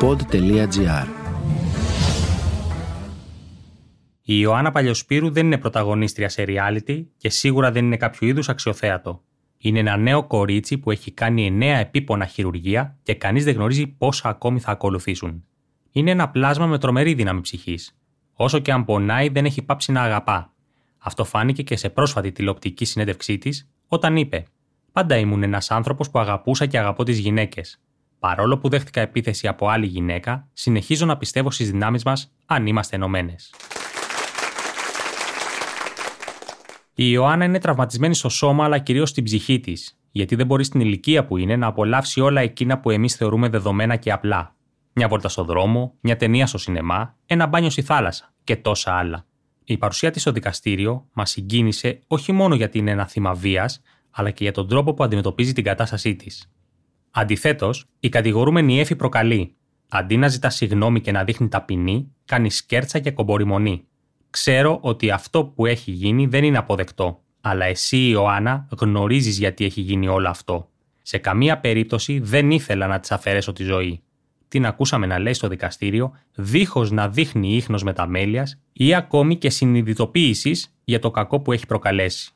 pod.gr Η Ιωάννα Παλιοσπύρου δεν είναι πρωταγωνίστρια σε reality και σίγουρα δεν είναι κάποιο είδους αξιοθέατο. Είναι ένα νέο κορίτσι που έχει κάνει εννέα επίπονα χειρουργία και κανείς δεν γνωρίζει πόσα ακόμη θα ακολουθήσουν. Είναι ένα πλάσμα με τρομερή δύναμη ψυχής. Όσο και αν πονάει, δεν έχει πάψει να αγαπά. Αυτό φάνηκε και σε πρόσφατη τηλεοπτική συνέντευξή της, όταν είπε: Πάντα ήμουν ένας άνθρωπος που αγαπούσα και αγαπώ τις γυναίκες. Παρόλο που δέχτηκα επίθεση από άλλη γυναίκα, συνεχίζω να πιστεύω στις δυνάμεις μας αν είμαστε ενωμένες. Η Ιωάννα είναι τραυματισμένη στο σώμα αλλά κυρίως στην ψυχή της, γιατί δεν μπορεί στην ηλικία που είναι να απολαύσει όλα εκείνα που εμείς θεωρούμε δεδομένα και απλά. Μια βόλτα στο δρόμο, μια ταινία στο σινεμά, ένα μπάνιο στη θάλασσα και τόσα άλλα. Η παρουσία της στο δικαστήριο μας συγκίνησε όχι μόνο γιατί είναι ένα θύμα βίας, αλλά και για τον τρόπο που αντιμετωπίζει την κατάστασή της. Αντιθέτως, η κατηγορούμενη Εφη προκαλεί. Αντί να ζητά συγγνώμη και να δείχνει ταπεινή, κάνει σκέρτσα και κομπορημονή. Ξέρω ότι αυτό που έχει γίνει δεν είναι αποδεκτό, αλλά εσύ, Ιωάννα, γνωρίζεις γιατί έχει γίνει όλο αυτό. Σε καμία περίπτωση δεν ήθελα να της αφαιρέσω τη ζωή. Την ακούσαμε να λέει στο δικαστήριο, δίχως να δείχνει ίχνος μεταμέλειας ή ακόμη και συνειδητοποίησης για το κακό που έχει προκαλέσει.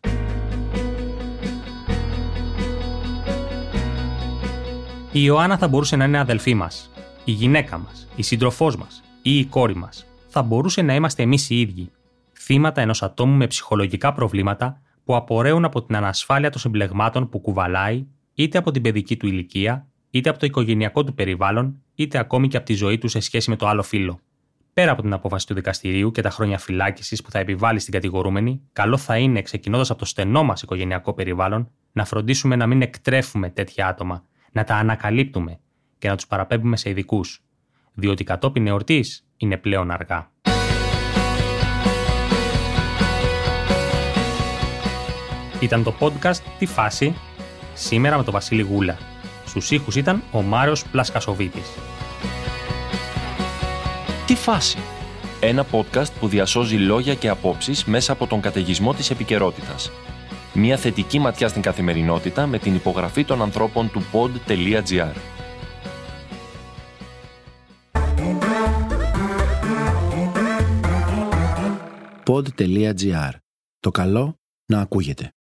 Η Ιωάννα θα μπορούσε να είναι αδελφή μας, η γυναίκα μας, η σύντροφός μας ή η κόρη μας. Θα μπορούσε να είμαστε εμείς οι ίδιοι. Θύματα ενός ατόμου με ψυχολογικά προβλήματα που απορρέουν από την ανασφάλεια των συμπλεγμάτων που κουβαλάει, είτε από την παιδική του ηλικία, είτε από το οικογενειακό του περιβάλλον, είτε ακόμη και από τη ζωή του σε σχέση με το άλλο φύλλο. Πέρα από την απόφαση του δικαστηρίου και τα χρόνια φυλάκισης που θα επιβάλλει στην κατηγορούμενη, καλό θα είναι, ξεκινώντας από το στενό μας οικογενειακό περιβάλλον, να φροντίσουμε να μην εκτρέφουμε τέτοια άτομα να τα ανακαλύπτουμε και να τους παραπέμπουμε σε ειδικούς, διότι κατόπιν εορτής είναι πλέον αργά. Ήταν το podcast «Τι φάση» σήμερα με τον Βασίλη Γούλα. Στους ήχους ήταν ο Μάριος Πλασκασοβίτης. «Τι φάση» Ένα podcast που διασώζει λόγια και απόψεις μέσα από τον καταιγισμό της επικαιρότητας μια θετική ματιά στην καθημερινότητα με την υπογραφή των ανθρώπων του pod.gr. Pod.gr. Το καλό να ακούγεται.